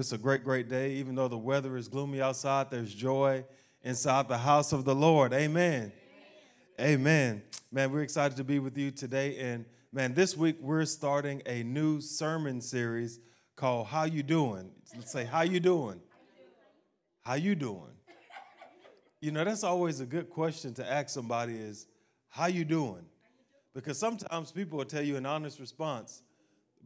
It's a great, great day. Even though the weather is gloomy outside, there's joy inside the house of the Lord. Amen. Amen. Amen. Man, we're excited to be with you today. And man, this week we're starting a new sermon series called How You Doing? Let's say, How You Doing? How you doing? You know, that's always a good question to ask somebody is, how you doing? Because sometimes people will tell you an honest response,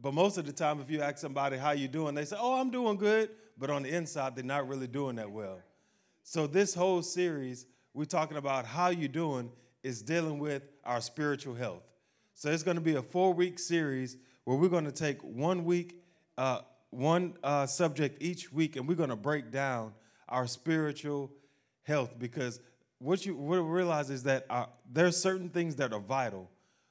but most of the time, if you ask somebody how you doing, they say, "Oh, I'm doing good," but on the inside, they're not really doing that well. So this whole series, we're talking about how you doing, is dealing with our spiritual health. So it's going to be a four-week series where we're going to take one week, uh, one uh, subject each week, and we're going to break down our spiritual health because what you what realize is that uh, there are certain things that are vital.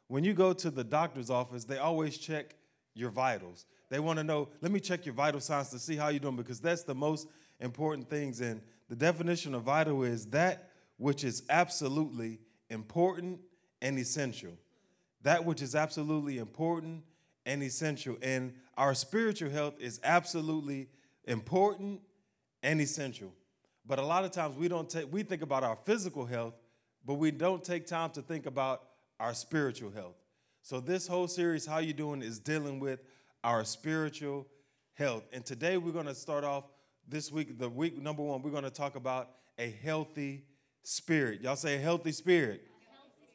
When you go to the doctor's office, they always check your vitals. They want to know, let me check your vital signs to see how you're doing because that's the most important things. And the definition of vital is that which is absolutely important and essential. That which is absolutely important and essential. And our spiritual health is absolutely important and essential. But a lot of times we don't take we think about our physical health, but we don't take time to think about our spiritual health. So this whole series, How You Doing, is dealing with our spiritual health. And today we're going to start off this week, the week number one, we're going to talk about a healthy spirit. Y'all say a healthy spirit. A healthy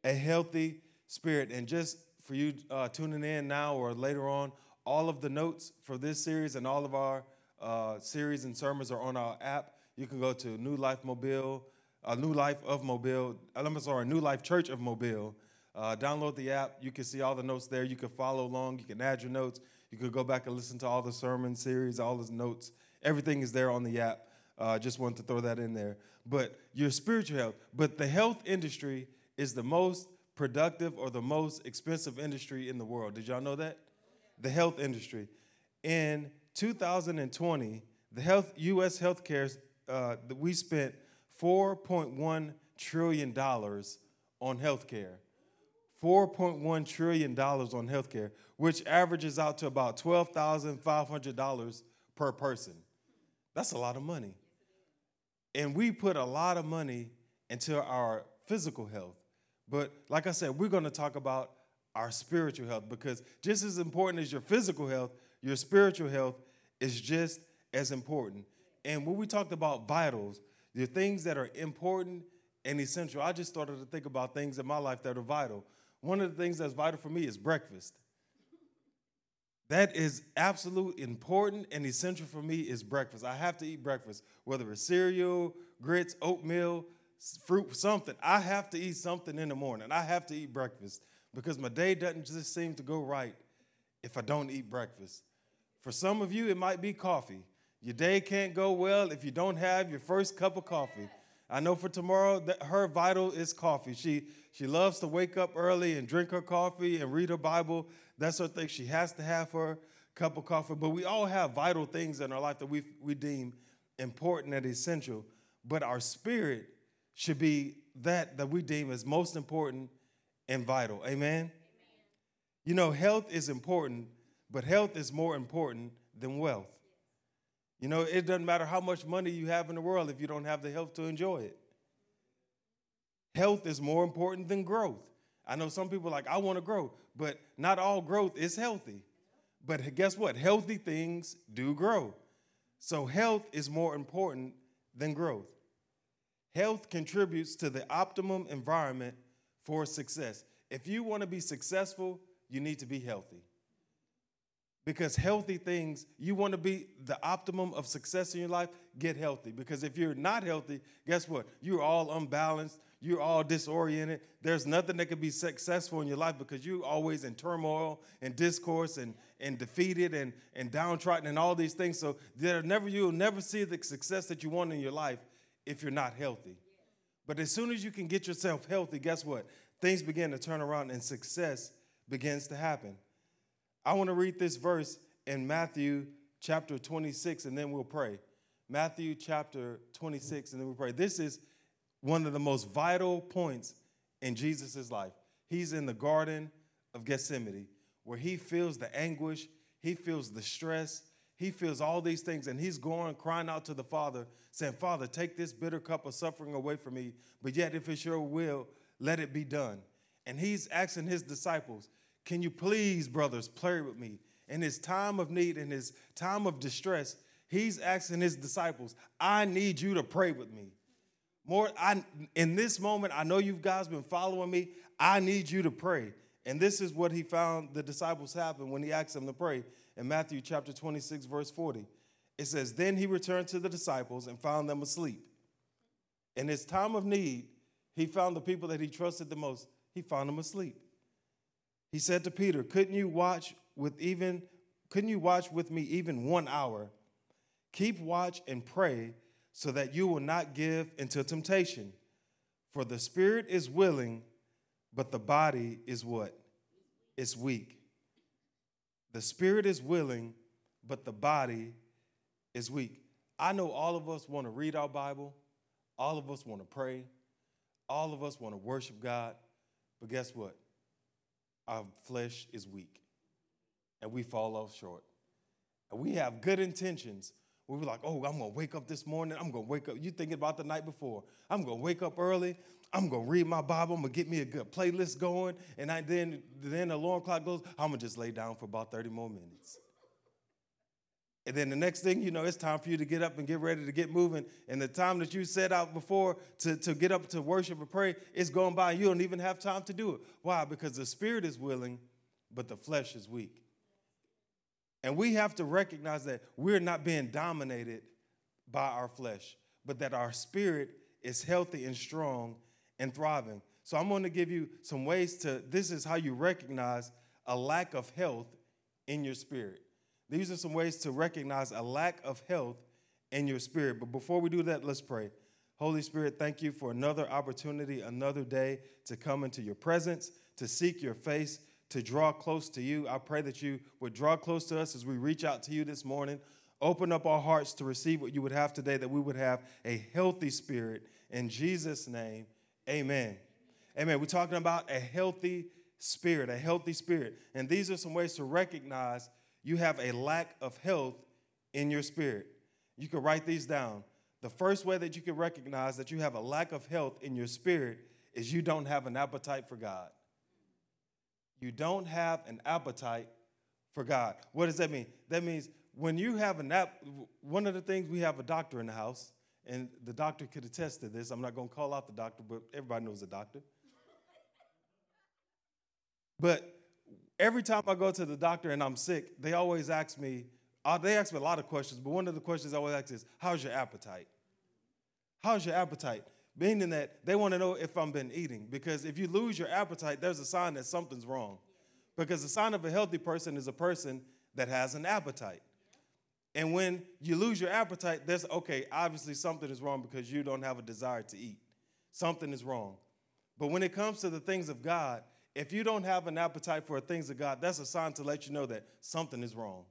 spirit. A healthy spirit. And just for you uh, tuning in now or later on, all of the notes for this series and all of our uh, series and sermons are on our app. You can go to New Life Mobile, uh, New Life of Mobile, uh, I'm sorry, New Life Church of Mobile uh, download the app. You can see all the notes there. You can follow along. You can add your notes. You could go back and listen to all the sermon series, all the notes. Everything is there on the app. Uh, just wanted to throw that in there. But your spiritual health, but the health industry is the most productive or the most expensive industry in the world. Did y'all know that? The health industry. In 2020, the health U.S. healthcare, uh, we spent 4.1 trillion dollars on healthcare. $4.1 trillion on healthcare, which averages out to about $12,500 per person. That's a lot of money. And we put a lot of money into our physical health. But like I said, we're going to talk about our spiritual health because just as important as your physical health, your spiritual health is just as important. And when we talked about vitals, the things that are important and essential, I just started to think about things in my life that are vital. One of the things that's vital for me is breakfast. That is absolute important and essential for me is breakfast. I have to eat breakfast, whether it's cereal, grits, oatmeal, fruit, something. I have to eat something in the morning. I have to eat breakfast because my day doesn't just seem to go right if I don't eat breakfast. For some of you, it might be coffee. Your day can't go well if you don't have your first cup of coffee. I know for Tamara, that her vital is coffee. She she loves to wake up early and drink her coffee and read her Bible. That's her thing. She has to have her cup of coffee. But we all have vital things in our life that we, we deem important and essential. But our spirit should be that that we deem as most important and vital. Amen? Amen. You know, health is important, but health is more important than wealth. You know, it doesn't matter how much money you have in the world if you don't have the health to enjoy it. Health is more important than growth. I know some people like, I want to grow, but not all growth is healthy. But guess what? Healthy things do grow. So health is more important than growth. Health contributes to the optimum environment for success. If you want to be successful, you need to be healthy. Because healthy things, you want to be the optimum of success in your life, get healthy. Because if you're not healthy, guess what? You're all unbalanced, you're all disoriented. There's nothing that can be successful in your life because you're always in turmoil and discourse and, and defeated and, and downtrodden and all these things. So there never you'll never see the success that you want in your life if you're not healthy. But as soon as you can get yourself healthy, guess what? Things begin to turn around and success begins to happen. I want to read this verse in Matthew chapter 26 and then we'll pray. Matthew chapter 26 and then we'll pray. This is one of the most vital points in Jesus' life. He's in the Garden of Gethsemane where he feels the anguish, he feels the stress, he feels all these things and he's going crying out to the Father, saying, Father, take this bitter cup of suffering away from me, but yet if it's your will, let it be done. And he's asking his disciples, Can you please, brothers, pray with me? In his time of need, in his time of distress, he's asking his disciples, I need you to pray with me. More, I in this moment, I know you guys been following me. I need you to pray. And this is what he found the disciples happen when he asked them to pray in Matthew chapter 26, verse 40. It says, Then he returned to the disciples and found them asleep. In his time of need, he found the people that he trusted the most, he found them asleep. He said to Peter, Couldn't you watch with even couldn't you watch with me even one hour? Keep watch and pray so that you will not give into temptation. For the spirit is willing, but the body is what? It's weak. The spirit is willing, but the body is weak. I know all of us want to read our Bible, all of us want to pray, all of us want to worship God, but guess what? Our flesh is weak and we fall off short. And we have good intentions. We were like, oh, I'm gonna wake up this morning. I'm gonna wake up. You thinking about the night before. I'm gonna wake up early. I'm gonna read my Bible. I'm gonna get me a good playlist going. And I, then, then the alarm clock goes, I'm gonna just lay down for about 30 more minutes. And then the next thing you know, it's time for you to get up and get ready to get moving. And the time that you set out before to, to get up to worship and pray, it's going by. And you don't even have time to do it. Why? Because the spirit is willing, but the flesh is weak. And we have to recognize that we're not being dominated by our flesh, but that our spirit is healthy and strong and thriving. So I'm going to give you some ways to this is how you recognize a lack of health in your spirit. These are some ways to recognize a lack of health in your spirit. But before we do that, let's pray. Holy Spirit, thank you for another opportunity, another day to come into your presence, to seek your face, to draw close to you. I pray that you would draw close to us as we reach out to you this morning. Open up our hearts to receive what you would have today, that we would have a healthy spirit. In Jesus' name, amen. Amen. We're talking about a healthy spirit, a healthy spirit. And these are some ways to recognize you have a lack of health in your spirit. You can write these down. The first way that you can recognize that you have a lack of health in your spirit is you don't have an appetite for God you don't have an appetite for God. What does that mean? That means when you have an app, one of the things we have a doctor in the house, and the doctor could attest to this. I'm not going to call out the doctor, but everybody knows the doctor. But every time I go to the doctor and I'm sick, they always ask me, uh, they ask me a lot of questions, but one of the questions I always ask is, How's your appetite? How's your appetite? meaning that they want to know if I've been eating. Because if you lose your appetite, there's a sign that something's wrong. Because the sign of a healthy person is a person that has an appetite. And when you lose your appetite, there's okay, obviously something is wrong because you don't have a desire to eat. Something is wrong. But when it comes to the things of God, if you don't have an appetite for things of God, that's a sign to let you know that something is wrong.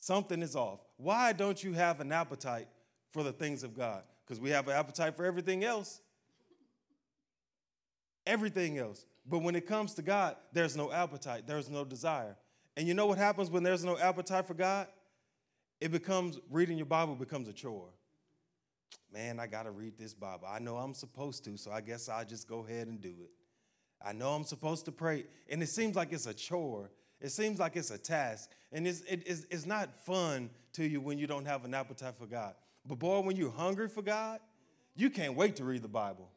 Something is off. Why don't you have an appetite for the things of God? because we have an appetite for everything else. Everything else. But when it comes to God, there's no appetite, there's no desire. And you know what happens when there's no appetite for God? It becomes, reading your Bible becomes a chore. Man, I got to read this Bible. I know I'm supposed to, so I guess I'll just go ahead and do it. I know I'm supposed to pray. And it seems like it's a chore. It seems like it's a task. And it's, it, it's, it's not fun to you when you don't have an appetite for God. But boy, when you're hungry for God, you can't wait to read the Bible.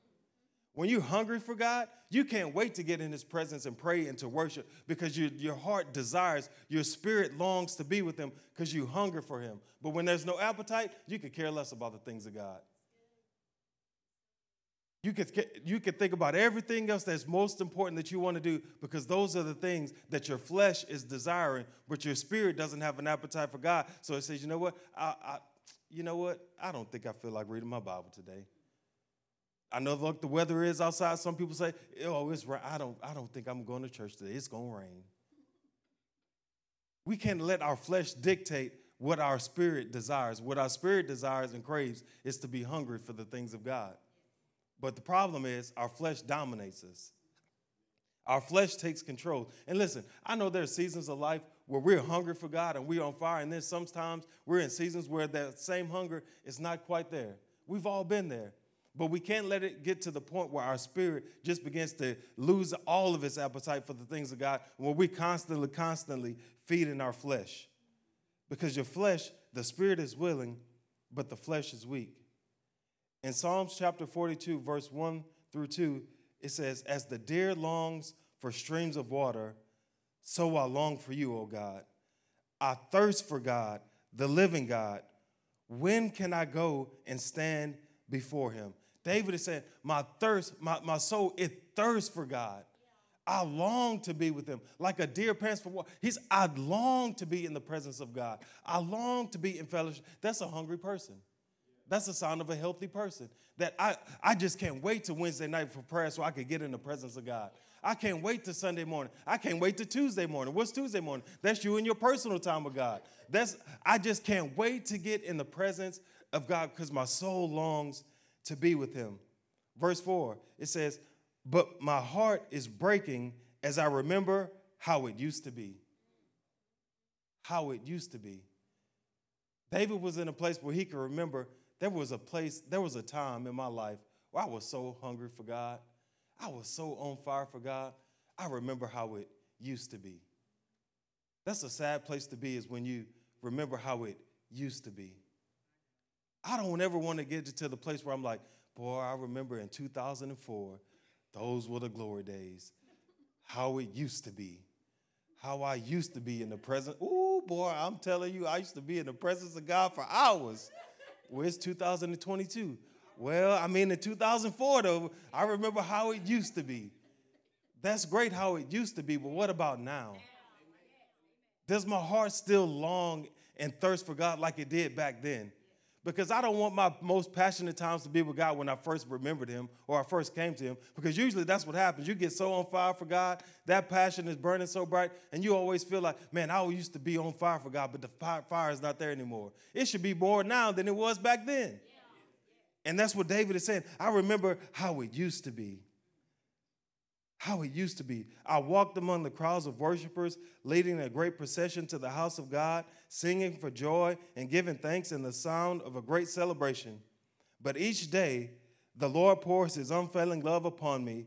When you're hungry for God, you can't wait to get in His presence and pray and to worship because you, your heart desires, your spirit longs to be with Him because you hunger for Him. But when there's no appetite, you could care less about the things of God. You could, you could think about everything else that's most important that you want to do because those are the things that your flesh is desiring, but your spirit doesn't have an appetite for God. So it says, you know what? I, I, you know what? I don't think I feel like reading my Bible today. I know look the weather is outside. Some people say, "Oh, it's rain." I don't. I don't think I'm going to church today. It's going to rain. We can't let our flesh dictate what our spirit desires. What our spirit desires and craves is to be hungry for the things of God. But the problem is our flesh dominates us. Our flesh takes control. And listen, I know there are seasons of life where we're hungry for God and we're on fire, and then sometimes we're in seasons where that same hunger is not quite there. We've all been there. But we can't let it get to the point where our spirit just begins to lose all of its appetite for the things of God, where we constantly, constantly feeding our flesh. Because your flesh, the spirit is willing, but the flesh is weak. In Psalms chapter 42, verse 1 through 2, it says, As the deer longs for streams of water, so I long for you, O God. I thirst for God, the living God. When can I go and stand before him? David is saying, My thirst, my, my soul, it thirsts for God. I long to be with him like a deer pants for water. He's, I long to be in the presence of God. I long to be in fellowship. That's a hungry person. That's the sign of a healthy person. That I, I just can't wait to Wednesday night for prayer so I can get in the presence of God. I can't wait to Sunday morning. I can't wait to Tuesday morning. What's Tuesday morning? That's you and your personal time with God. That's I just can't wait to get in the presence of God because my soul longs to be with him. Verse 4, it says, But my heart is breaking as I remember how it used to be. How it used to be. David was in a place where he could remember there was a place, there was a time in my life where I was so hungry for God. I was so on fire for God. I remember how it used to be. That's a sad place to be, is when you remember how it used to be. I don't ever want to get to the place where I'm like, boy, I remember in 2004, those were the glory days. How it used to be. How I used to be in the presence. Ooh, boy, I'm telling you, I used to be in the presence of God for hours. Where's 2022? Well, I mean, in 2004, though, I remember how it used to be. That's great how it used to be, but what about now? Does my heart still long and thirst for God like it did back then? Because I don't want my most passionate times to be with God when I first remembered Him or I first came to Him. Because usually that's what happens. You get so on fire for God, that passion is burning so bright, and you always feel like, man, I used to be on fire for God, but the fire is not there anymore. It should be more now than it was back then. And that's what David is saying. I remember how it used to be how it used to be. I walked among the crowds of worshipers, leading a great procession to the house of God, singing for joy and giving thanks in the sound of a great celebration. But each day, the Lord pours his unfailing love upon me,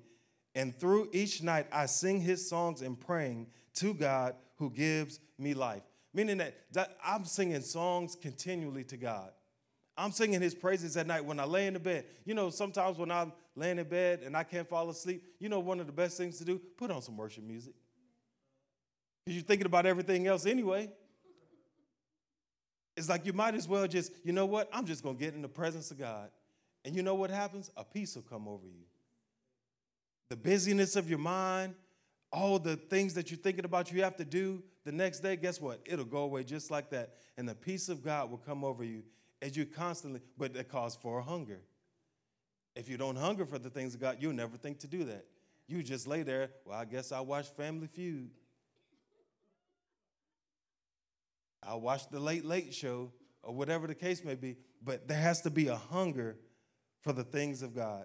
and through each night, I sing his songs and praying to God who gives me life. Meaning that, I'm singing songs continually to God. I'm singing his praises at night when I lay in the bed. You know, sometimes when I'm laying in bed and I can't fall asleep, you know, one of the best things to do, put on some worship music. Because you're thinking about everything else anyway. It's like you might as well just, you know what? I'm just going to get in the presence of God. And you know what happens? A peace will come over you. The busyness of your mind, all the things that you're thinking about you have to do the next day, guess what? It'll go away just like that. And the peace of God will come over you as you constantly, but that calls for a hunger. If you don't hunger for the things of God, you'll never think to do that. You just lay there, well, I guess I'll watch Family Feud. I'll watch the Late Late Show, or whatever the case may be, but there has to be a hunger for the things of God.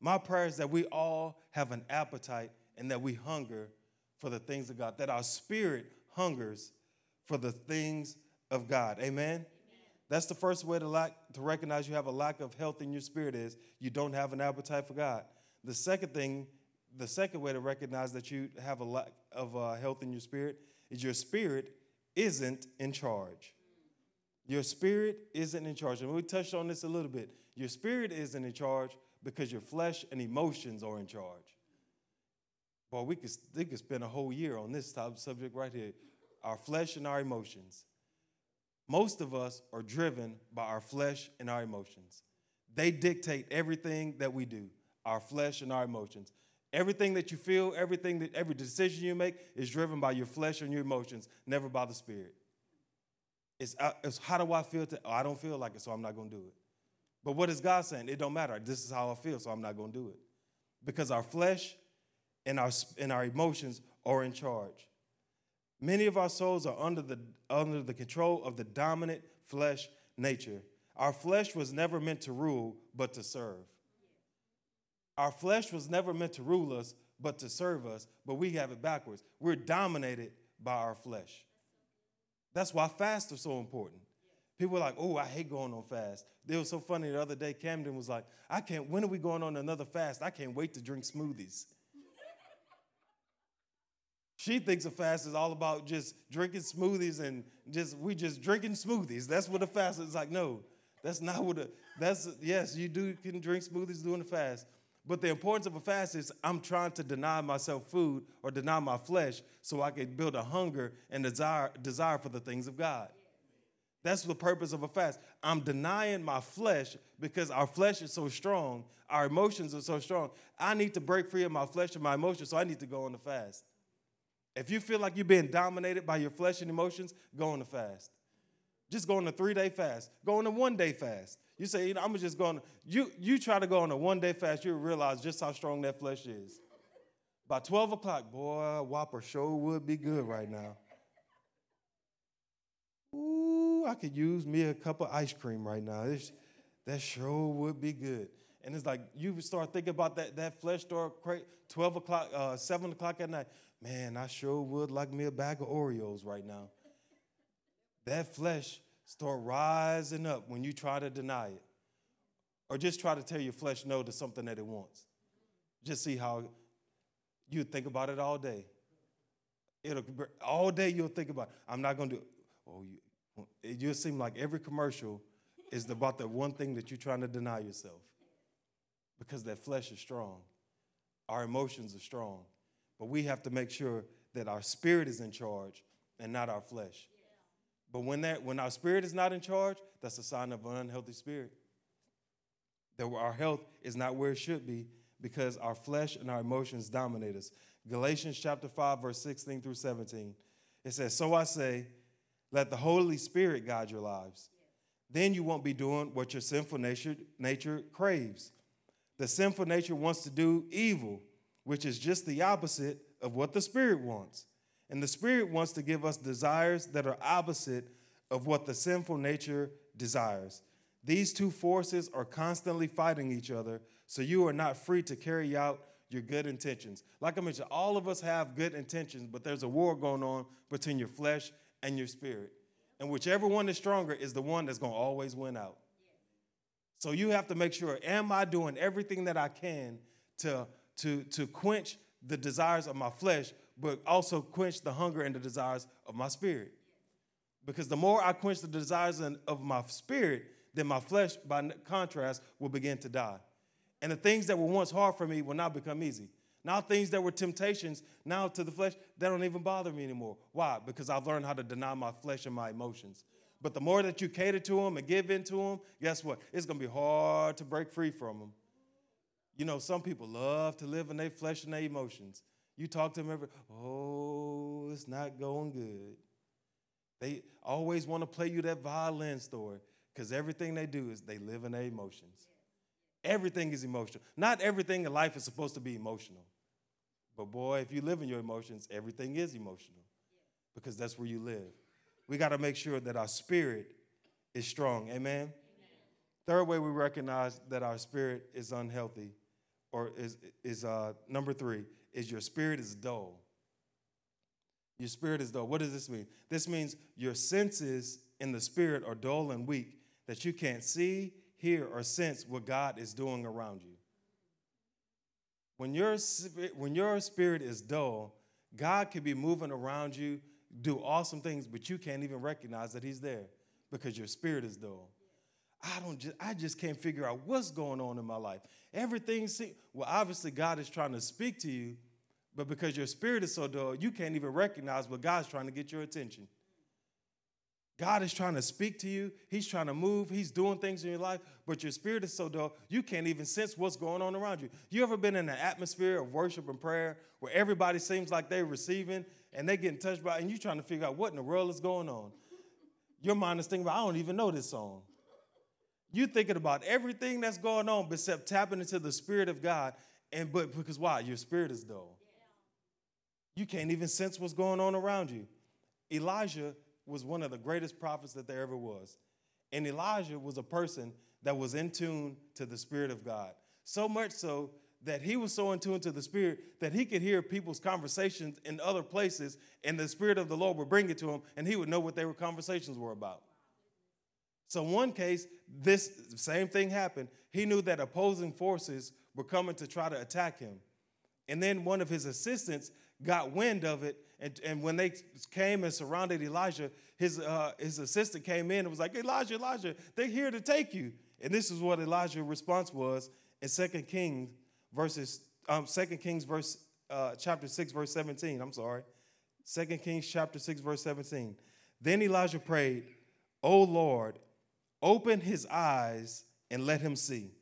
My prayer is that we all have an appetite and that we hunger for the things of God, that our spirit hungers for the things of God. Amen? That's the first way to, lack, to recognize you have a lack of health in your spirit is you don't have an appetite for God. The second thing, the second way to recognize that you have a lack of uh, health in your spirit is your spirit isn't in charge. Your spirit isn't in charge. And we touched on this a little bit. Your spirit isn't in charge because your flesh and emotions are in charge. Boy, we could, we could spend a whole year on this type of subject right here. Our flesh and our emotions. Most of us are driven by our flesh and our emotions. They dictate everything that we do, our flesh and our emotions. Everything that you feel, everything that every decision you make is driven by your flesh and your emotions, never by the spirit. It's, uh, it's how do I feel? To, oh, I don't feel like it, so I'm not going to do it. But what is God saying? It don't matter. This is how I feel, so I'm not going to do it. Because our flesh and our, and our emotions are in charge. Many of our souls are under the, under the control of the dominant flesh nature. Our flesh was never meant to rule, but to serve. Our flesh was never meant to rule us, but to serve us, but we have it backwards. We're dominated by our flesh. That's why fasts are so important. People are like, oh, I hate going on fast. It was so funny the other day. Camden was like, I can't, when are we going on another fast? I can't wait to drink smoothies. She thinks a fast is all about just drinking smoothies and just, we just drinking smoothies. That's what a fast is like. No, that's not what a, that's, yes, you do can drink smoothies during the fast. But the importance of a fast is I'm trying to deny myself food or deny my flesh so I can build a hunger and desire, desire for the things of God. That's the purpose of a fast. I'm denying my flesh because our flesh is so strong, our emotions are so strong. I need to break free of my flesh and my emotions, so I need to go on the fast. If you feel like you're being dominated by your flesh and emotions, go on the fast. Just go on a three day fast. Go on a one day fast. You say, you know, I'm just going to, you, you try to go on a one day fast, you'll realize just how strong that flesh is. By 12 o'clock, boy, Whopper sure would be good right now. Ooh, I could use me a cup of ice cream right now. It's, that sure would be good. And it's like you start thinking about that, that flesh store, 12 o'clock, uh, 7 o'clock at night. Man, I sure would like me a bag of Oreos right now. That flesh start rising up when you try to deny it. Or just try to tell your flesh no to something that it wants. Just see how you think about it all day. It'll all day you'll think about, I'm not gonna do oh you it just seems like every commercial is about the one thing that you're trying to deny yourself. Because that flesh is strong. Our emotions are strong. But we have to make sure that our spirit is in charge and not our flesh. But when, that, when our spirit is not in charge, that's a sign of an unhealthy spirit. That our health is not where it should be because our flesh and our emotions dominate us. Galatians chapter 5, verse 16 through 17. It says, So I say, let the Holy Spirit guide your lives. Then you won't be doing what your sinful nature, nature craves. The sinful nature wants to do evil, which is just the opposite of what the Spirit wants. And the Spirit wants to give us desires that are opposite of what the sinful nature desires. These two forces are constantly fighting each other, so you are not free to carry out your good intentions. Like I mentioned, all of us have good intentions, but there's a war going on between your flesh and your spirit. And whichever one is stronger is the one that's going to always win out. So you have to make sure am I doing everything that I can to, to, to quench the desires of my flesh but also quench the hunger and the desires of my spirit. Because the more I quench the desires of my spirit, then my flesh, by contrast, will begin to die. And the things that were once hard for me will now become easy. Now, things that were temptations, now to the flesh, they don't even bother me anymore. Why? Because I've learned how to deny my flesh and my emotions. But the more that you cater to them and give in to them, guess what? It's going to be hard to break free from them. You know, some people love to live in their flesh and their emotions. You talk to them every, oh, it's not going good. They always want to play you that violin story because everything they do is they live in their emotions. Everything is emotional. Not everything in life is supposed to be emotional. But boy, if you live in your emotions, everything is emotional because that's where you live. We got to make sure that our spirit is strong. Amen? Amen? Third way we recognize that our spirit is unhealthy or is, is uh, number three, is your spirit is dull. Your spirit is dull. What does this mean? This means your senses in the spirit are dull and weak, that you can't see, hear, or sense what God is doing around you. When your, when your spirit is dull, God could be moving around you, do awesome things, but you can't even recognize that He's there because your spirit is dull. I don't just, I just can't figure out what's going on in my life. Everything seems, well, obviously God is trying to speak to you, but because your spirit is so dull, you can't even recognize what God's trying to get your attention. God is trying to speak to you. He's trying to move. He's doing things in your life, but your spirit is so dull, you can't even sense what's going on around you. You ever been in an atmosphere of worship and prayer where everybody seems like they're receiving and they're getting touched by, and you're trying to figure out what in the world is going on? Your mind is thinking about, I don't even know this song. You're thinking about everything that's going on except tapping into the Spirit of God. And but because why? Your spirit is dull. You can't even sense what's going on around you. Elijah was one of the greatest prophets that there ever was. And Elijah was a person that was in tune to the Spirit of God. So much so that he was so in tune to the Spirit that he could hear people's conversations in other places, and the Spirit of the Lord would bring it to him, and he would know what their conversations were about. So, in one case, this same thing happened. He knew that opposing forces were coming to try to attack him. And then one of his assistants got wind of it. And, and when they came and surrounded Elijah, his, uh, his assistant came in and was like, Elijah, Elijah, they're here to take you. And this is what Elijah's response was in 2 Kings verses, um, 2 Kings verse, uh, chapter 6, verse 17. I'm sorry. 2 Kings chapter 6, verse 17. Then Elijah prayed, O Lord, open his eyes and let him see.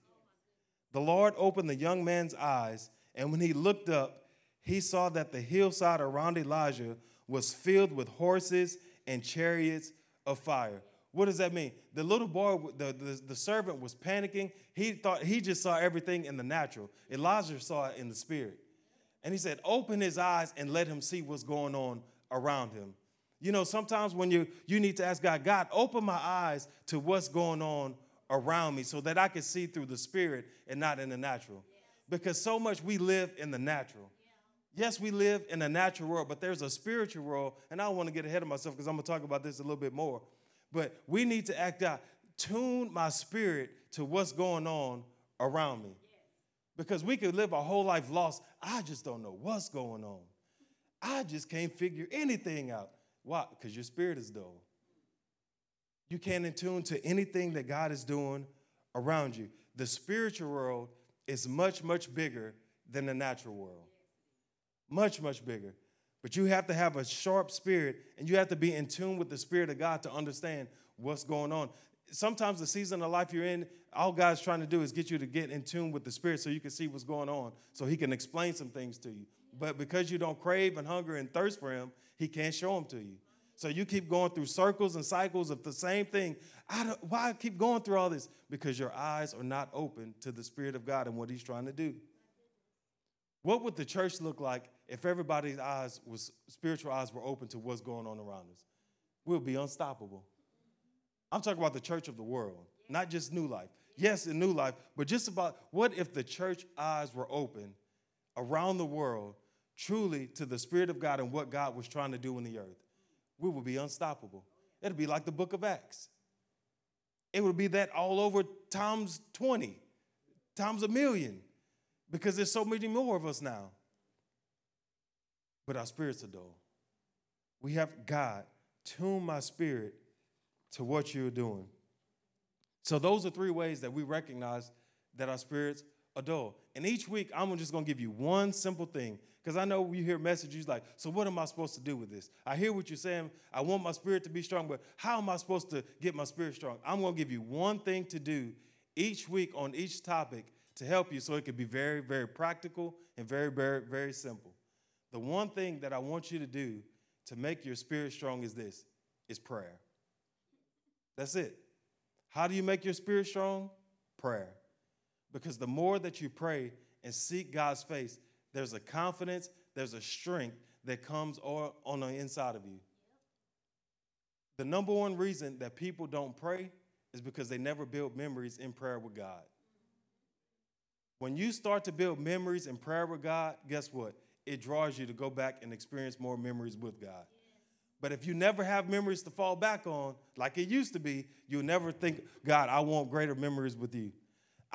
The Lord opened the young man's eyes, and when he looked up, he saw that the hillside around Elijah was filled with horses and chariots of fire. What does that mean? The little boy, the, the, the, servant was panicking. He thought he just saw everything in the natural. Elijah saw it in the spirit. And he said, Open his eyes and let him see what's going on around him. You know, sometimes when you you need to ask God, God, open my eyes to what's going on around me so that I can see through the spirit and not in the natural. Because so much we live in the natural. Yes, we live in a natural world, but there's a spiritual world, and I don't want to get ahead of myself because I'm going to talk about this a little bit more. But we need to act out, tune my spirit to what's going on around me. Because we could live our whole life lost. I just don't know what's going on. I just can't figure anything out. Why? Because your spirit is dull. You can't attune to anything that God is doing around you. The spiritual world is much, much bigger than the natural world. Much, much bigger. But you have to have a sharp spirit and you have to be in tune with the Spirit of God to understand what's going on. Sometimes the season of life you're in, all God's trying to do is get you to get in tune with the Spirit so you can see what's going on, so He can explain some things to you. But because you don't crave and hunger and thirst for Him, He can't show them to you. So you keep going through circles and cycles of the same thing. I why I keep going through all this? Because your eyes are not open to the Spirit of God and what He's trying to do. What would the church look like if everybody's eyes was spiritual eyes were open to what's going on around us? We'll be unstoppable. I'm talking about the church of the world, not just new life. Yes, in new life, but just about what if the church eyes were open around the world truly to the Spirit of God and what God was trying to do in the earth? We would be unstoppable. It'd be like the book of Acts. It would be that all over times 20, times a million because there's so many more of us now. But our spirits are dull. We have God, tune my spirit to what you're doing. So, those are three ways that we recognize that our spirits are dull. And each week, I'm just gonna give you one simple thing. Because I know you hear messages like, so what am I supposed to do with this? I hear what you're saying. I want my spirit to be strong, but how am I supposed to get my spirit strong? I'm gonna give you one thing to do each week on each topic to help you so it can be very, very practical and very, very, very simple. The one thing that I want you to do to make your spirit strong is this is prayer. That's it. How do you make your spirit strong? Prayer. Because the more that you pray and seek God's face, there's a confidence, there's a strength that comes on the inside of you. The number one reason that people don't pray is because they never build memories in prayer with God. When you start to build memories in prayer with God, guess what? It draws you to go back and experience more memories with God. But if you never have memories to fall back on, like it used to be, you'll never think, God, I want greater memories with you.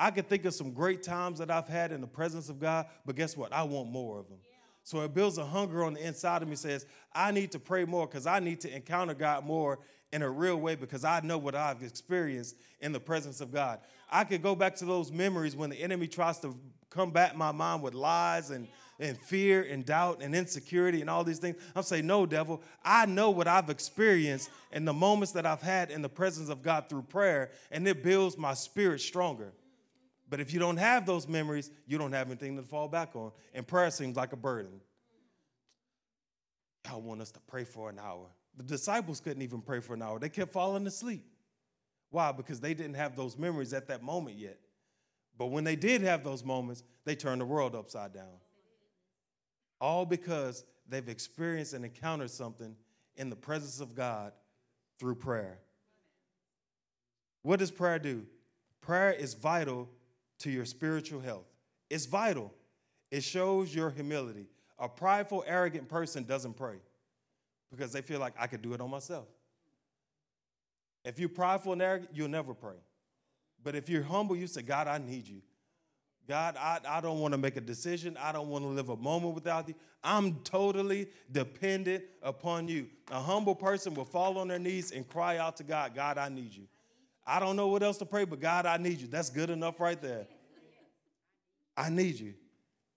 I can think of some great times that I've had in the presence of God, but guess what? I want more of them. So it builds a hunger on the inside of me, says, I need to pray more because I need to encounter God more in a real way because I know what I've experienced in the presence of God. I could go back to those memories when the enemy tries to combat my mind with lies and, and fear and doubt and insecurity and all these things. I'm saying, no, devil, I know what I've experienced in the moments that I've had in the presence of God through prayer, and it builds my spirit stronger. But if you don't have those memories, you don't have anything to fall back on. And prayer seems like a burden. I want us to pray for an hour. The disciples couldn't even pray for an hour, they kept falling asleep. Why? Because they didn't have those memories at that moment yet. But when they did have those moments, they turned the world upside down. All because they've experienced and encountered something in the presence of God through prayer. What does prayer do? Prayer is vital to your spiritual health. It's vital. It shows your humility. A prideful, arrogant person doesn't pray because they feel like I could do it on myself. If you're prideful and arrogant, you'll never pray. But if you're humble, you say, God, I need you. God, I, I don't want to make a decision. I don't want to live a moment without you. I'm totally dependent upon you. A humble person will fall on their knees and cry out to God, God, I need you. I don't know what else to pray, but God, I need you. That's good enough right there. I need you.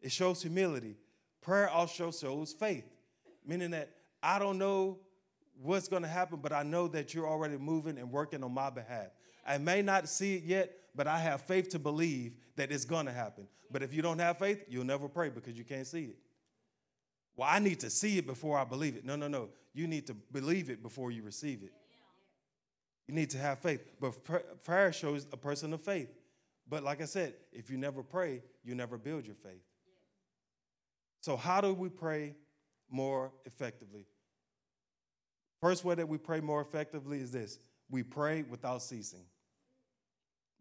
It shows humility. Prayer also shows faith, meaning that I don't know what's going to happen, but I know that you're already moving and working on my behalf. I may not see it yet, but I have faith to believe that it's going to happen. But if you don't have faith, you'll never pray because you can't see it. Well, I need to see it before I believe it. No, no, no. You need to believe it before you receive it. You need to have faith. But prayer shows a person of faith. But like I said, if you never pray, you never build your faith. So, how do we pray more effectively? First way that we pray more effectively is this we pray without ceasing.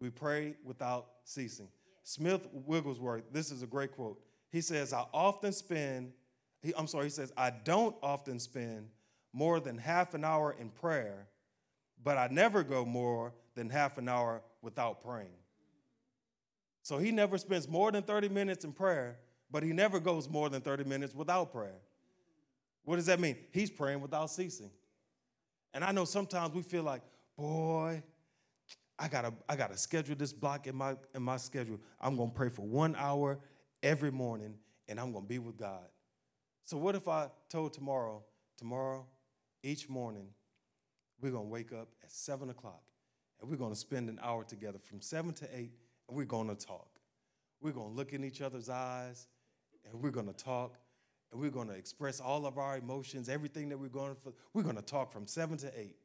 We pray without ceasing. Smith Wigglesworth, this is a great quote. He says, I often spend, he, I'm sorry, he says, I don't often spend more than half an hour in prayer, but I never go more than half an hour without praying. So he never spends more than 30 minutes in prayer, but he never goes more than 30 minutes without prayer. What does that mean? He's praying without ceasing. And I know sometimes we feel like, boy, I gotta, I gotta schedule this block in my in my schedule. I'm gonna pray for one hour every morning, and I'm gonna be with God. So what if I told Tamara, Tamara, each morning, we're gonna wake up at seven o'clock and we're gonna spend an hour together from seven to eight, and we're gonna talk. We're gonna look in each other's eyes and we're gonna talk and we're gonna express all of our emotions, everything that we're going for. We're gonna talk from seven to eight.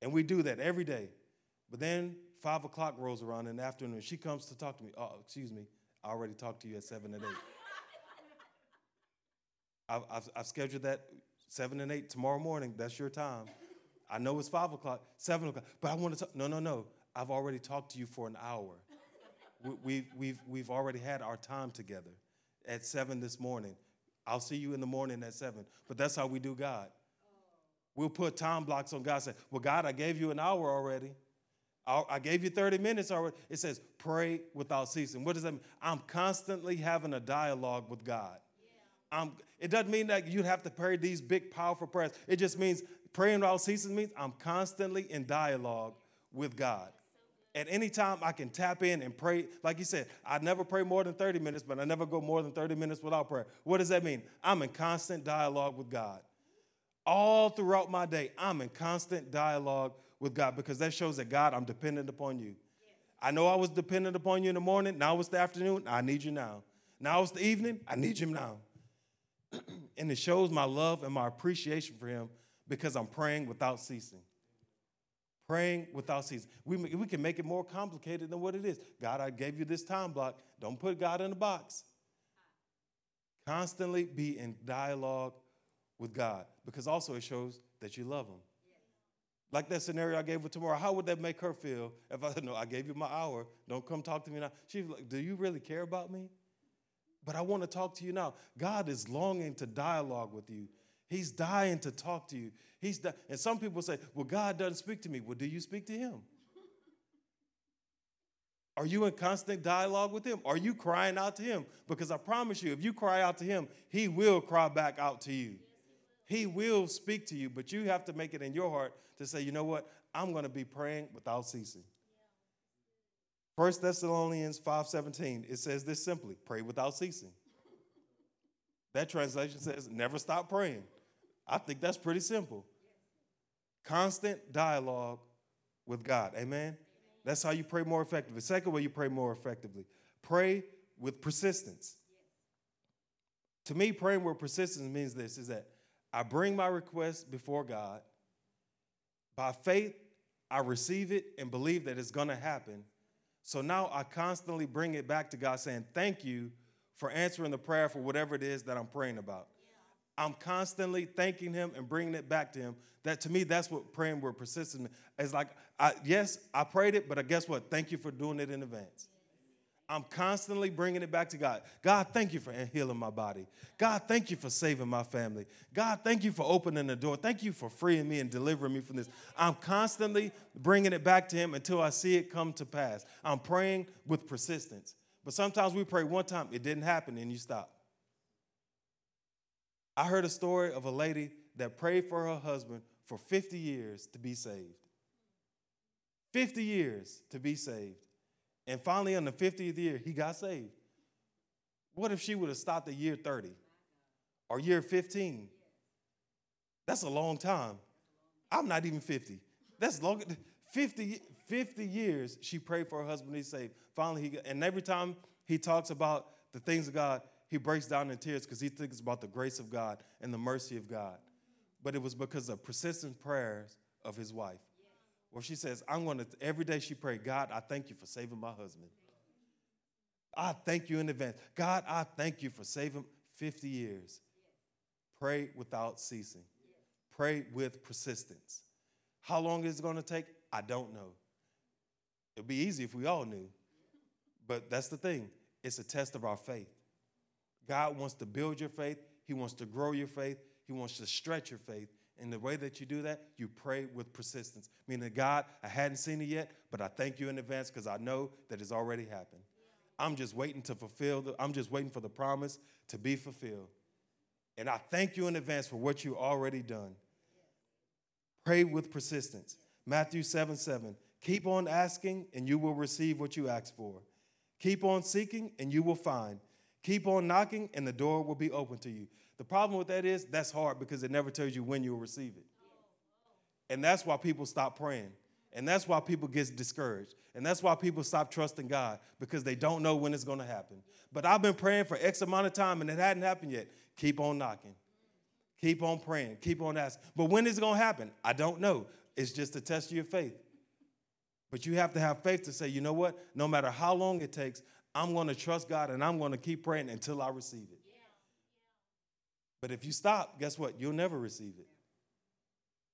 And we do that every day. But then five o'clock rolls around in the afternoon. She comes to talk to me. Oh, excuse me. I already talked to you at seven and eight. I've, I've, I've, scheduled that seven and eight tomorrow morning. That's your time. I know it's five o'clock, seven o'clock, but I want to talk. No, no, no. I've already talked to you for an hour. We, we've, we've, we've already had our time together at seven this morning. I'll see you in the morning at seven. But that's how we do God. We'll put time blocks on God. Say, well, God, I gave you an hour already. I gave you 30 minutes already. It says, pray without ceasing. What does that mean? I'm constantly having a dialogue with God. Yeah. it doesn't mean that you have to pray these big, powerful prayers. It just means praying without ceasing means I'm constantly in dialogue with God. At any time, I can tap in and pray. Like you said, I never pray more than 30 minutes, but I never go more than 30 minutes without prayer. What does that mean? I'm in constant dialogue with God. All throughout my day, I'm in constant dialogue with God because that shows that God, I'm dependent upon you. I know I was dependent upon you in the morning. Now it's the afternoon. I need you now. Now it's the evening. I need you now. and it shows my love and my appreciation for Him because I'm praying without ceasing. Praying without ceasing. We, we can make it more complicated than what it is. God, I gave you this time block. Don't put God in a box. Constantly be in dialogue with God because also it shows that you love Him. Like that scenario I gave her tomorrow, how would that make her feel if I said, No, I gave you my hour. Don't come talk to me now. She's like, Do you really care about me? But I want to talk to you now. God is longing to dialogue with you. He's dying to talk to you. He's di- and some people say, Well, God doesn't speak to me. Well, do you speak to him? Are you in constant dialogue with him? Are you crying out to him? Because I promise you, if you cry out to him, he will cry back out to you. He will speak to you, but you have to make it in your heart to say, you know what? I'm going to be praying without ceasing. First Thessalonians 5:17, it says this simply: pray without ceasing. That translation says never stop praying. I think that's pretty simple. Constant dialogue with God. Amen. That's how you pray more effectively. Second way you pray more effectively. Pray with persistence. To me, praying with persistence means this is that I bring my request before God. By faith, I receive it and believe that it's going to happen. So now I constantly bring it back to God saying, Thank you for answering the prayer for whatever it is that I'm praying about. I'm constantly thanking Him and bringing it back to Him. That to me, that's what praying with persistence is like. I, yes, I prayed it, but I guess what? Thank you for doing it in advance. I'm constantly bringing it back to God. God, thank you for healing my body. God, thank you for saving my family. God, thank you for opening the door. Thank you for freeing me and delivering me from this. I'm constantly bringing it back to Him until I see it come to pass. I'm praying with persistence. But sometimes we pray one time, it didn't happen, and you stop. I heard a story of a lady that prayed for her husband for 50 years to be saved. 50 years to be saved. And finally, in the 50th year, he got saved. What if she would have stopped at year 30 or year 15? That's a long time. I'm not even 50. That's long. 50, 50 years she prayed for her husband to be saved. Finally, he got, and every time he talks about the things of God, he breaks down in tears because he thinks about the grace of God and the mercy of God. But it was because of persistent prayers of his wife where she says, I'm going to, every day she prayed, God, I thank you for saving my husband. I thank you in advance. God, I thank you for saving 50 years. Pray without ceasing. Pray with persistence. How long is it going to take? I don't know. It'd be easy if we all knew. But that's the thing it's a test of our faith. God wants to build your faith, He wants to grow your faith, He wants to stretch your faith. And the way that you do that, you pray with persistence. Meaning, God, I hadn't seen it yet, but I thank you in advance because I know that it's already happened. I'm just waiting to fulfill, the, I'm just waiting for the promise to be fulfilled. And I thank you in advance for what you already done. Pray with persistence. Matthew 7 7. Keep on asking, and you will receive what you ask for. Keep on seeking, and you will find. Keep on knocking, and the door will be open to you. The problem with that is that's hard because it never tells you when you'll receive it. And that's why people stop praying. And that's why people get discouraged. And that's why people stop trusting God because they don't know when it's going to happen. But I've been praying for X amount of time and it hadn't happened yet. Keep on knocking. Keep on praying. Keep on asking. But when is it going to happen? I don't know. It's just a test of your faith. But you have to have faith to say, you know what? No matter how long it takes, I'm going to trust God and I'm going to keep praying until I receive it. But if you stop, guess what? You'll never receive it.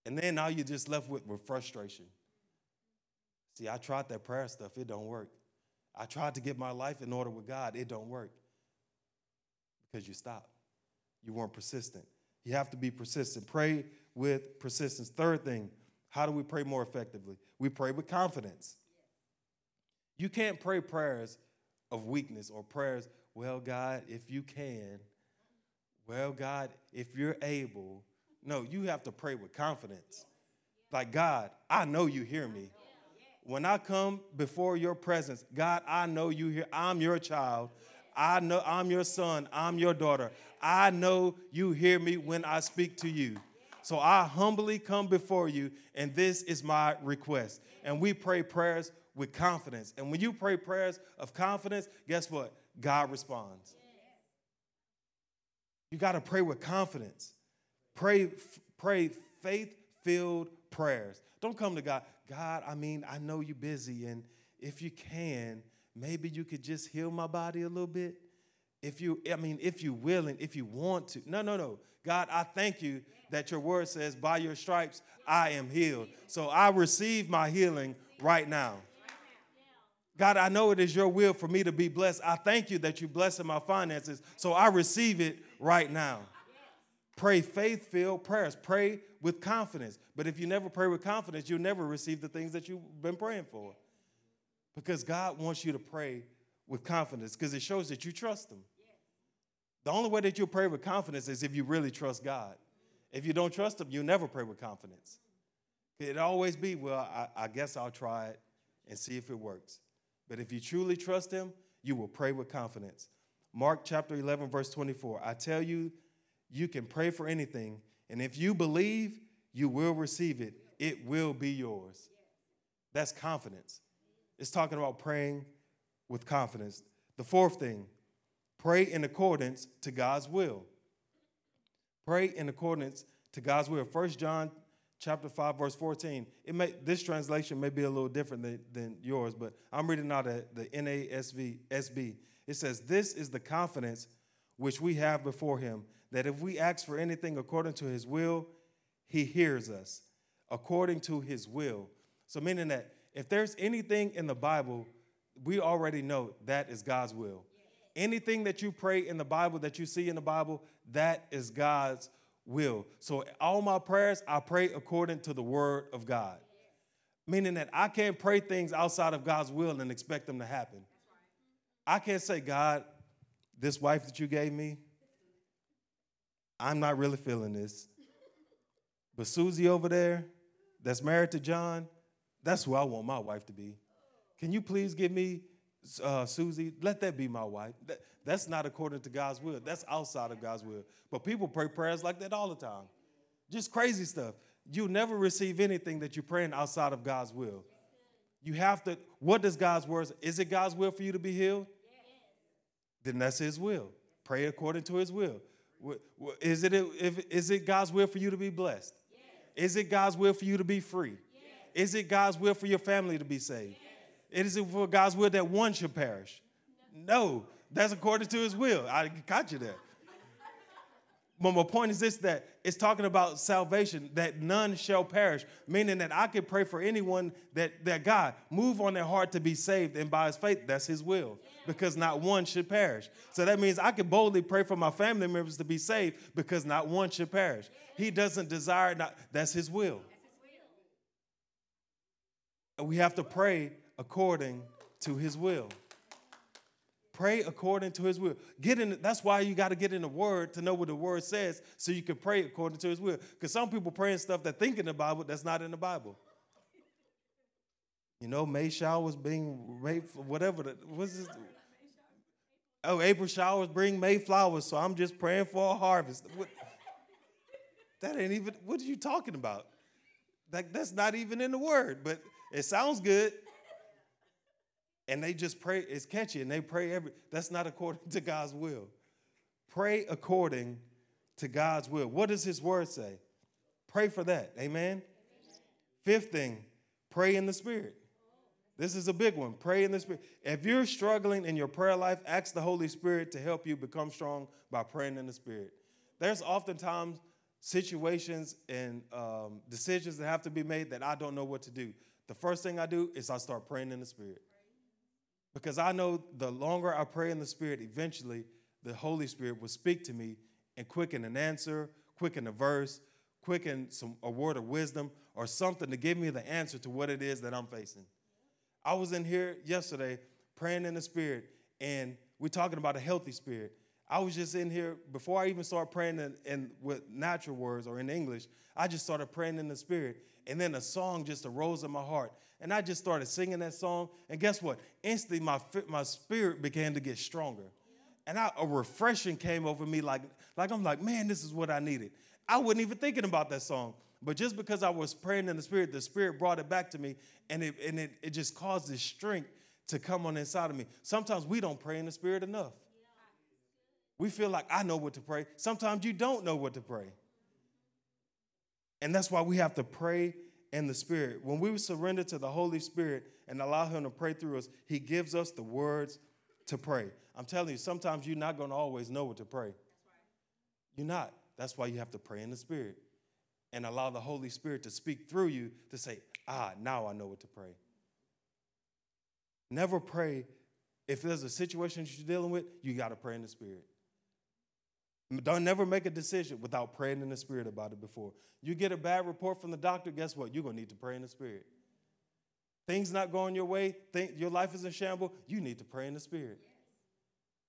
And then now you're just left with, with frustration. See, I tried that prayer stuff, it don't work. I tried to get my life in order with God, it don't work. Because you stopped. You weren't persistent. You have to be persistent. Pray with persistence. Third thing, how do we pray more effectively? We pray with confidence. You can't pray prayers of weakness or prayers, well, God, if you can, well, God, if you're able, no, you have to pray with confidence. Like, God, I know you hear me. When I come before your presence, God, I know you hear. I'm your child. I know I'm your son. I'm your daughter. I know you hear me when I speak to you. So I humbly come before you, and this is my request. And we pray prayers with confidence. And when you pray prayers of confidence, guess what? God responds. You got to pray with confidence. Pray, pray faith filled prayers. Don't come to God, God, I mean, I know you're busy, and if you can, maybe you could just heal my body a little bit. If you, I mean, if you're willing, if you want to. No, no, no. God, I thank you that your word says, by your stripes, I am healed. So I receive my healing right now. God, I know it is your will for me to be blessed. I thank you that you're blessing my finances, so I receive it right now. Pray faith filled prayers. Pray with confidence. But if you never pray with confidence, you'll never receive the things that you've been praying for. Because God wants you to pray with confidence because it shows that you trust Him. The only way that you'll pray with confidence is if you really trust God. If you don't trust Him, you'll never pray with confidence. It'll always be, well, I, I guess I'll try it and see if it works. But if you truly trust him, you will pray with confidence. Mark chapter 11, verse 24. I tell you, you can pray for anything, and if you believe, you will receive it. It will be yours. That's confidence. It's talking about praying with confidence. The fourth thing, pray in accordance to God's will. Pray in accordance to God's will. First John chapter 5, verse 14. It may, this translation may be a little different than, than yours, but I'm reading out the, the NASV SB. It says, This is the confidence which we have before him, that if we ask for anything according to his will, he hears us according to his will. So, meaning that if there's anything in the Bible we already know that is God's will. Anything that you pray in the Bible, that you see in the Bible, that is God's will. So all my prayers, I pray according to the word of God. Meaning that I can't pray things outside of God's will and expect them to happen. I can't say, God, this wife that you gave me, I'm not really feeling this. But Susie over there, that's married to John, that's who I want my wife to be. Can you please give me uh, Susie? Let that be my wife. That, that's not according to God's will. That's outside of God's will. But people pray prayers like that all the time. Just crazy stuff. You never receive anything that you're praying outside of God's will. You have to, what does God's word say? Is it God's will for you to be healed? Then that's his will. Pray according to his will. Is it, if, is it God's will for you to be blessed? Is it God's will for you to be free? Is it God's will for your family to be saved? Is it for God's will that one should perish? No, that's according to his will. I got you there. But my point is this that it's talking about salvation, that none shall perish, meaning that I can pray for anyone that, that God move on their heart to be saved, and by his faith, that's his will, because not one should perish. So that means I can boldly pray for my family members to be saved because not one should perish. He doesn't desire not that's his will. We have to pray according to his will. Pray according to his will. Get in, that's why you got to get in the word to know what the word says so you can pray according to his will. Because some people praying stuff that think in the Bible that's not in the Bible. You know, May showers being made whatever. The, what's this? Oh, April showers bring May flowers, so I'm just praying for a harvest. What, that ain't even, what are you talking about? That, that's not even in the word, but it sounds good and they just pray, it's catchy, and they pray every, that's not according to God's will. Pray according to God's will. What does his word say? Pray for that. Amen. Fifth thing, pray in the spirit. This is a big one. Pray in the spirit. If you're struggling in your prayer life, ask the Holy Spirit to help you become strong by praying in the spirit. There's oftentimes situations and um, decisions that have to be made that I don't know what to do. The first thing I do is I start praying in the spirit. Because I know the longer I pray in the Spirit, eventually the Holy Spirit will speak to me and quicken an answer, quicken a verse, quicken some, a word of wisdom, or something to give me the answer to what it is that I'm facing. I was in here yesterday praying in the Spirit, and we're talking about a healthy spirit. I was just in here before I even started praying in, in, with natural words or in English. I just started praying in the Spirit, and then a song just arose in my heart, and I just started singing that song. And guess what? Instantly, my, my spirit began to get stronger. And I, a refreshing came over me like, like I'm like, man, this is what I needed. I wasn't even thinking about that song. But just because I was praying in the spirit, the spirit brought it back to me. And it, and it, it just caused this strength to come on inside of me. Sometimes we don't pray in the spirit enough. We feel like I know what to pray. Sometimes you don't know what to pray. And that's why we have to pray in the Spirit. When we surrender to the Holy Spirit and allow Him to pray through us, He gives us the words to pray. I'm telling you, sometimes you're not going to always know what to pray. You're not. That's why you have to pray in the Spirit and allow the Holy Spirit to speak through you to say, ah, now I know what to pray. Never pray. If there's a situation you're dealing with, you got to pray in the Spirit. Don't never make a decision without praying in the spirit about it before. You get a bad report from the doctor, guess what? You're gonna need to pray in the spirit. Things not going your way, think your life is in shambles, you need to pray in the spirit.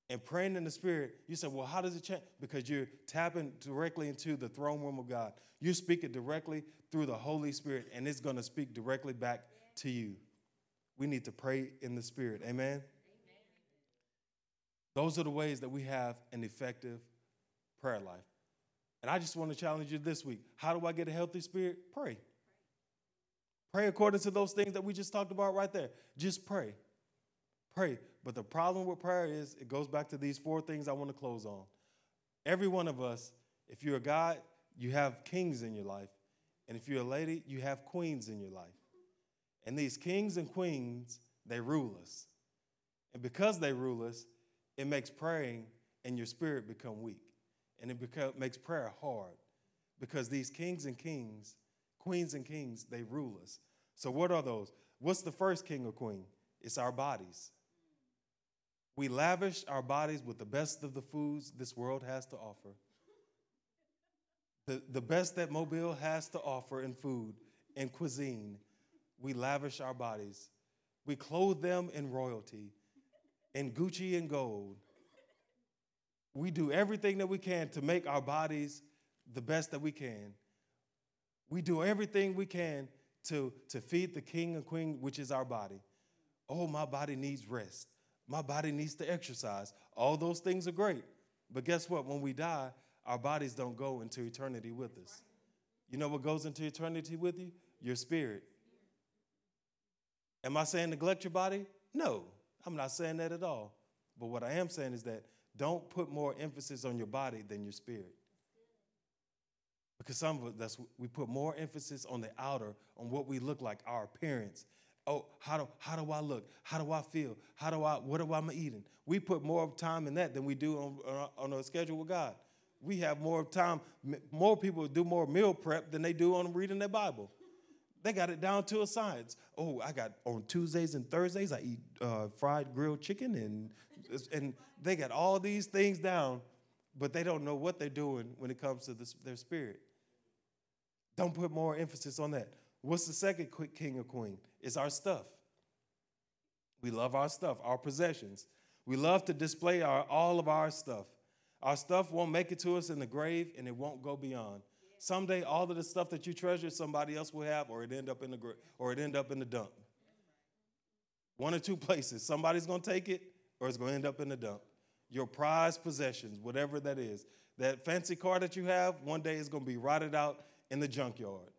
And praying in the spirit, you say, well, how does it change? Because you're tapping directly into the throne room of God. You're speaking directly through the Holy Spirit, and it's gonna speak directly back to you. We need to pray in the spirit. Amen. Amen. Those are the ways that we have an effective prayer life. And I just want to challenge you this week. How do I get a healthy spirit? Pray. Pray according to those things that we just talked about right there. Just pray. Pray. But the problem with prayer is it goes back to these four things I want to close on. Every one of us, if you're a guy, you have kings in your life. And if you're a lady, you have queens in your life. And these kings and queens, they rule us. And because they rule us, it makes praying and your spirit become weak and it makes prayer hard because these kings and kings, queens and kings, they rule us. So, what are those? What's the first king or queen? It's our bodies. We lavish our bodies with the best of the foods this world has to offer. The, the best that Mobile has to offer in food and cuisine. We lavish our bodies. We clothe them in royalty, in Gucci and gold. We do everything that we can to make our bodies the best that we can. We do everything we can to, to feed the king and queen, which is our body. Oh, my body needs rest. My body needs to exercise. All those things are great. But guess what? When we die, our bodies don't go into eternity with us. You know what goes into eternity with you? Your spirit. Am I saying neglect your body? No, I'm not saying that at all. But what I am saying is that don't put more emphasis on your body than your spirit. Because some of us, we put more emphasis on the outer, on what we look like, our appearance. Oh, how do, how do I look? How do I feel? How do I, what am I eating? We put more time in that than we do on, on a schedule with God. We have more time, more people do more meal prep than they do on reading their Bible. They got it down to a science. Oh, I got on Tuesdays and Thursdays, I eat uh, fried grilled chicken, and, and they got all these things down, but they don't know what they're doing when it comes to this, their spirit. Don't put more emphasis on that. What's the second quick king or queen? It's our stuff. We love our stuff, our possessions. We love to display our, all of our stuff. Our stuff won't make it to us in the grave and it won't go beyond. Someday, all of the stuff that you treasure, somebody else will have, or it end up in the or it end up in the dump. One or two places. Somebody's gonna take it, or it's gonna end up in the dump. Your prized possessions, whatever that is. That fancy car that you have, one day is gonna be rotted out in the junkyard.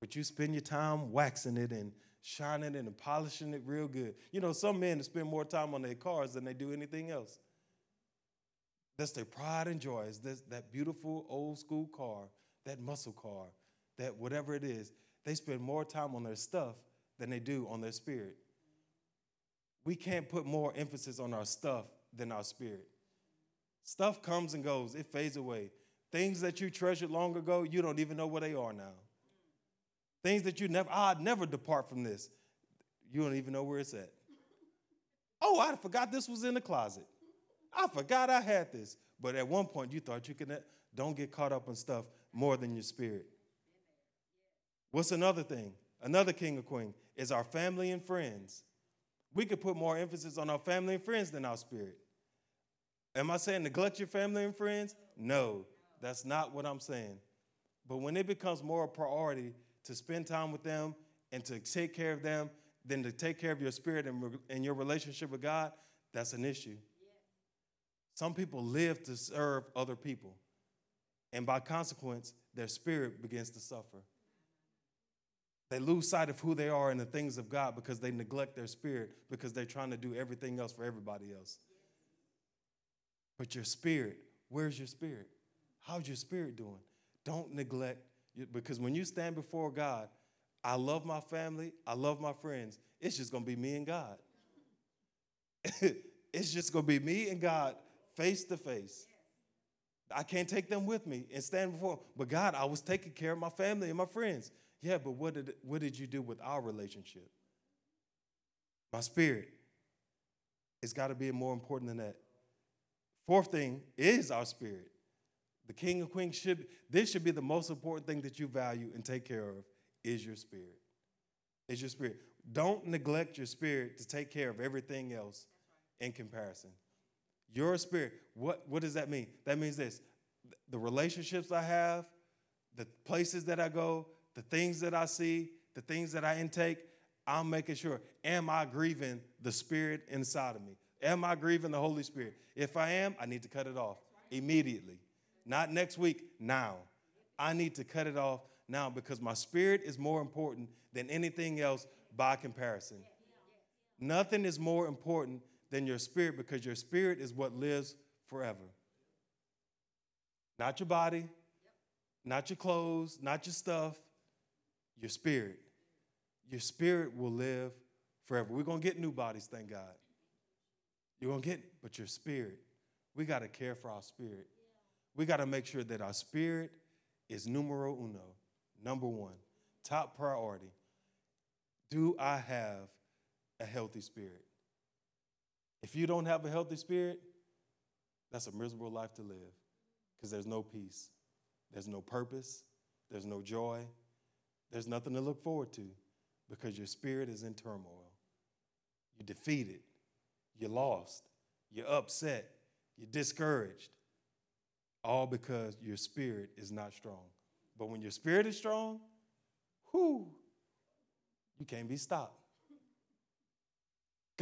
But you spend your time waxing it and shining it and polishing it real good. You know, some men spend more time on their cars than they do anything else. That's their pride and joy. Is this, that beautiful old school car, that muscle car, that whatever it is. They spend more time on their stuff than they do on their spirit. We can't put more emphasis on our stuff than our spirit. Stuff comes and goes, it fades away. Things that you treasured long ago, you don't even know where they are now. Things that you never, I'd never depart from this. You don't even know where it's at. Oh, I forgot this was in the closet. I forgot I had this. But at one point, you thought you could, don't get caught up in stuff more than your spirit. What's another thing? Another king or queen is our family and friends. We could put more emphasis on our family and friends than our spirit. Am I saying neglect your family and friends? No. That's not what I'm saying. But when it becomes more a priority to spend time with them and to take care of them than to take care of your spirit and, and your relationship with God, that's an issue. Some people live to serve other people, and by consequence, their spirit begins to suffer. They lose sight of who they are and the things of God because they neglect their spirit because they're trying to do everything else for everybody else. But your spirit, where's your spirit? How's your spirit doing? Don't neglect, because when you stand before God, I love my family, I love my friends. It's just gonna be me and God. it's just gonna be me and God face to face. I can't take them with me and stand before. But God, I was taking care of my family and my friends. Yeah, but what did what did you do with our relationship? My spirit. It's got to be more important than that. Fourth thing is our spirit. The king and queen should, this should be the most important thing that you value and take care of is your spirit. Is your spirit. Don't neglect your spirit to take care of everything else in comparison. Your spirit, what, what does that mean? That means this the relationships I have, the places that I go, the things that I see, the things that I intake, I'm making sure, am I grieving the spirit inside of me? Am I grieving the Holy Spirit? If I am, I need to cut it off immediately. Not next week, now. I need to cut it off now because my spirit is more important than anything else by comparison. Nothing is more important than your spirit because your spirit is what lives forever. Not your body, not your clothes, not your stuff, your spirit. Your spirit will live forever. We're going to get new bodies, thank God. You're going to get, but your spirit, we got to care for our spirit we got to make sure that our spirit is numero uno, number one, top priority. Do I have a healthy spirit? If you don't have a healthy spirit, that's a miserable life to live. Because there's no peace, there's no purpose, there's no joy, there's nothing to look forward to because your spirit is in turmoil. You're defeated, you're lost, you're upset, you're discouraged, all because your spirit is not strong. But when your spirit is strong, whoo, you can't be stopped.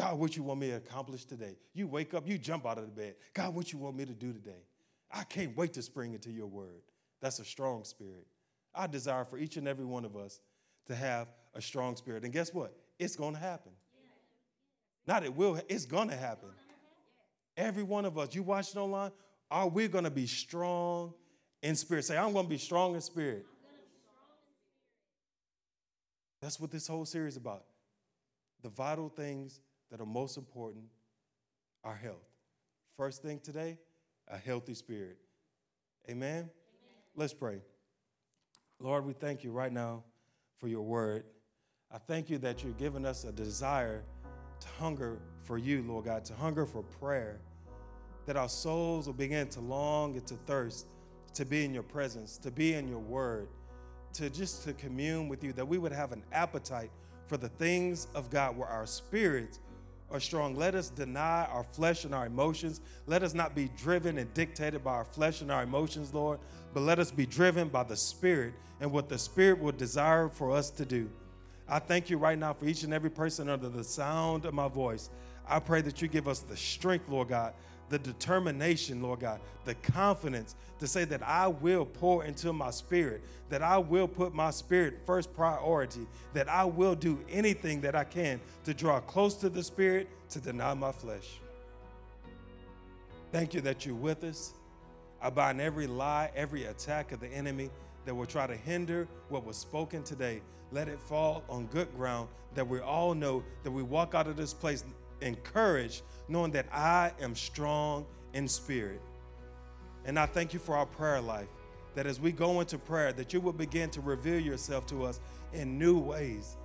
God, what you want me to accomplish today? You wake up, you jump out of the bed. God, what you want me to do today? I can't wait to spring into your word. That's a strong spirit. I desire for each and every one of us to have a strong spirit. And guess what? It's going to happen. Not it will, it's going to happen. Every one of us, you watching online, are we going to be strong in spirit? Say, I'm going to be strong in spirit. That's what this whole series about. The vital things that are most important are health. First thing today, a healthy spirit. Amen? Amen? Let's pray. Lord, we thank you right now for your word. I thank you that you're giving us a desire to hunger for you, Lord God, to hunger for prayer, that our souls will begin to long and to thirst to be in your presence, to be in your word, to just to commune with you, that we would have an appetite for the things of God where our spirits are strong. Let us deny our flesh and our emotions. Let us not be driven and dictated by our flesh and our emotions, Lord, but let us be driven by the Spirit and what the Spirit will desire for us to do. I thank you right now for each and every person under the sound of my voice. I pray that you give us the strength, Lord God, the determination, Lord God, the confidence to say that I will pour into my spirit, that I will put my spirit first priority, that I will do anything that I can to draw close to the spirit, to deny my flesh. Thank you that you're with us. I bind every lie, every attack of the enemy that will try to hinder what was spoken today. Let it fall on good ground that we all know that we walk out of this place encouraged, knowing that I am strong in spirit. And I thank you for our prayer life, that as we go into prayer, that you will begin to reveal yourself to us in new ways.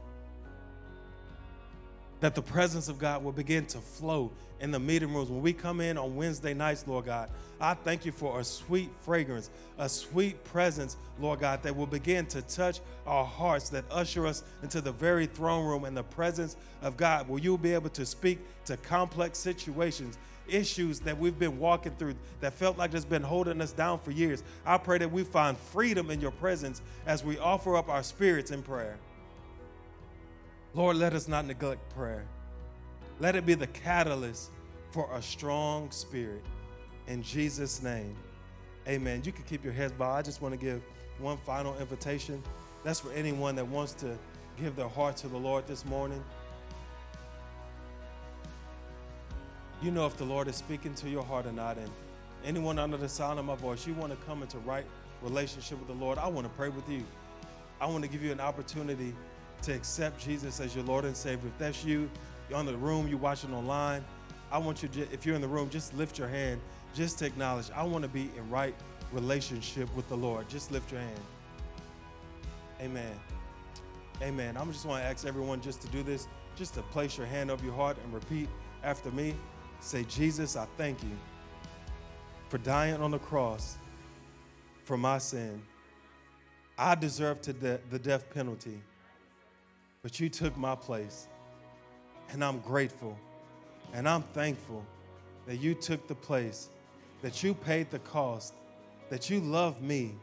That the presence of God will begin to flow in the meeting rooms. When we come in on Wednesday nights, Lord God, I thank you for a sweet fragrance, a sweet presence, Lord God, that will begin to touch our hearts, that usher us into the very throne room in the presence of God, where you'll be able to speak to complex situations issues that we've been walking through that felt like it's been holding us down for years. I pray that we find freedom in your presence as we offer up our spirits in prayer. Lord, let us not neglect prayer. Let it be the catalyst for a strong spirit. In Jesus' name, amen. You can keep your heads bowed. I just want to give one final invitation. That's for anyone that wants to give their heart to the Lord this morning. You know if the Lord is speaking to your heart or not. And anyone under the sound of my voice, you want to come into right relationship with the Lord, I want to pray with you. I want to give you an opportunity to accept Jesus as your Lord and Savior. If that's you, you're in the room, you're watching online, I want you to, if you're in the room, just lift your hand just to acknowledge, I want to be in right relationship with the Lord. Just lift your hand. Amen. Amen. I'm just want to ask everyone just to do this, just to place your hand over your heart and repeat after me. Say, Jesus, I thank you for dying on the cross for my sin. I deserve to de- the death penalty, but you took my place. And I'm grateful and I'm thankful that you took the place, that you paid the cost, that you loved me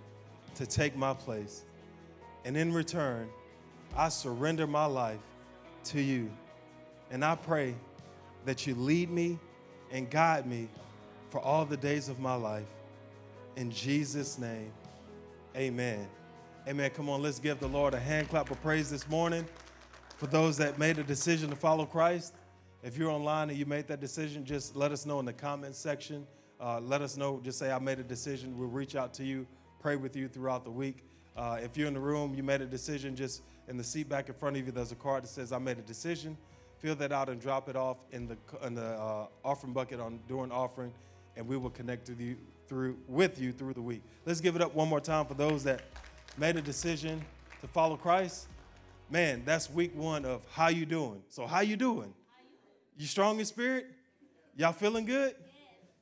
to take my place. And in return, I surrender my life to you. And I pray that you lead me and guide me for all the days of my life. In Jesus' name, amen. Amen. Come on, let's give the Lord a hand clap of praise this morning for those that made a decision to follow Christ. If you're online and you made that decision, just let us know in the comments section. Uh, let us know. Just say, I made a decision. We'll reach out to you, pray with you throughout the week. Uh, if you're in the room, you made a decision, just in the seat back in front of you, there's a card that says, I made a decision. Fill that out and drop it off in the, in the uh, offering bucket on during offering, and we will connect with you through with you through the week. Let's give it up one more time for those that made a decision to follow Christ. Man, that's week one of how you doing. So how you doing? You strong in spirit? Y'all feeling good?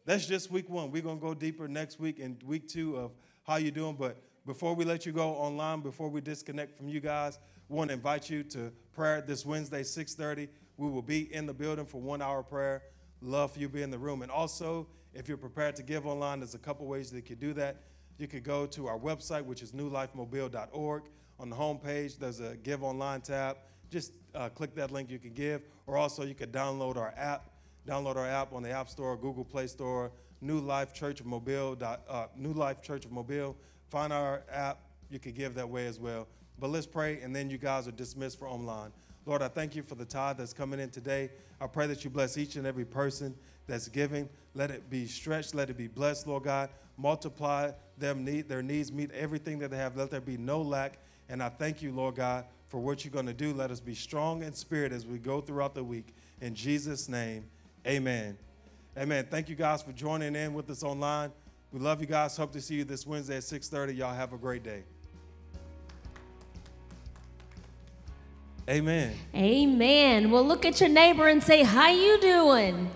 That's just week one. We're gonna go deeper next week and week two of how you doing. But before we let you go online, before we disconnect from you guys, want to invite you to prayer this Wednesday, 6:30. We will be in the building for one hour prayer. Love for you to be in the room. And also, if you're prepared to give online, there's a couple ways that you could do that. You could go to our website, which is newlifemobile.org. On the home page, there's a Give Online tab. Just uh, click that link, you can give. Or also, you could download our app. Download our app on the App Store, Google Play Store, New Life Church of Mobile, uh, New Life Church of Mobile. Find our app. You could give that way as well. But let's pray, and then you guys are dismissed for online. Lord, I thank you for the tithe that's coming in today. I pray that you bless each and every person that's giving. Let it be stretched. Let it be blessed, Lord God. Multiply them need their needs, meet everything that they have. Let there be no lack. And I thank you, Lord God, for what you're going to do. Let us be strong in spirit as we go throughout the week. In Jesus' name, amen. Amen. Thank you guys for joining in with us online. We love you guys. Hope to see you this Wednesday at 6:30. Y'all have a great day. Amen. Amen. Well, look at your neighbor and say, "How you doing?"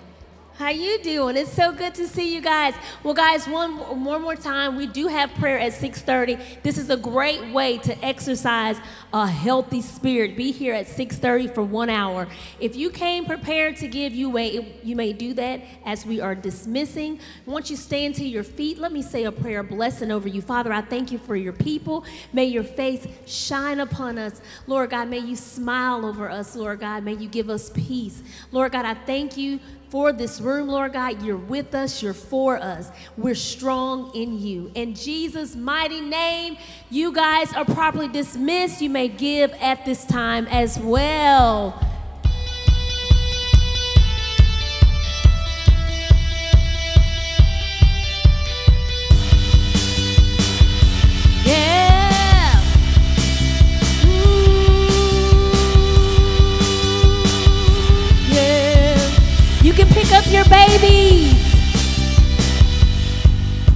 How you doing? It's so good to see you guys. Well, guys, one, one more time, we do have prayer at 6:30. This is a great way to exercise a healthy spirit. Be here at 6:30 for one hour. If you came prepared to give, you may you may do that as we are dismissing. Once you stand to your feet, let me say a prayer blessing over you. Father, I thank you for your people. May your face shine upon us. Lord God, may you smile over us, Lord God. May you give us peace. Lord God, I thank you for this room, Lord God. You're with us, you're for us. We're strong in you. In Jesus' mighty name, you guys are properly dismissed. You may give at this time as well. pick your babies.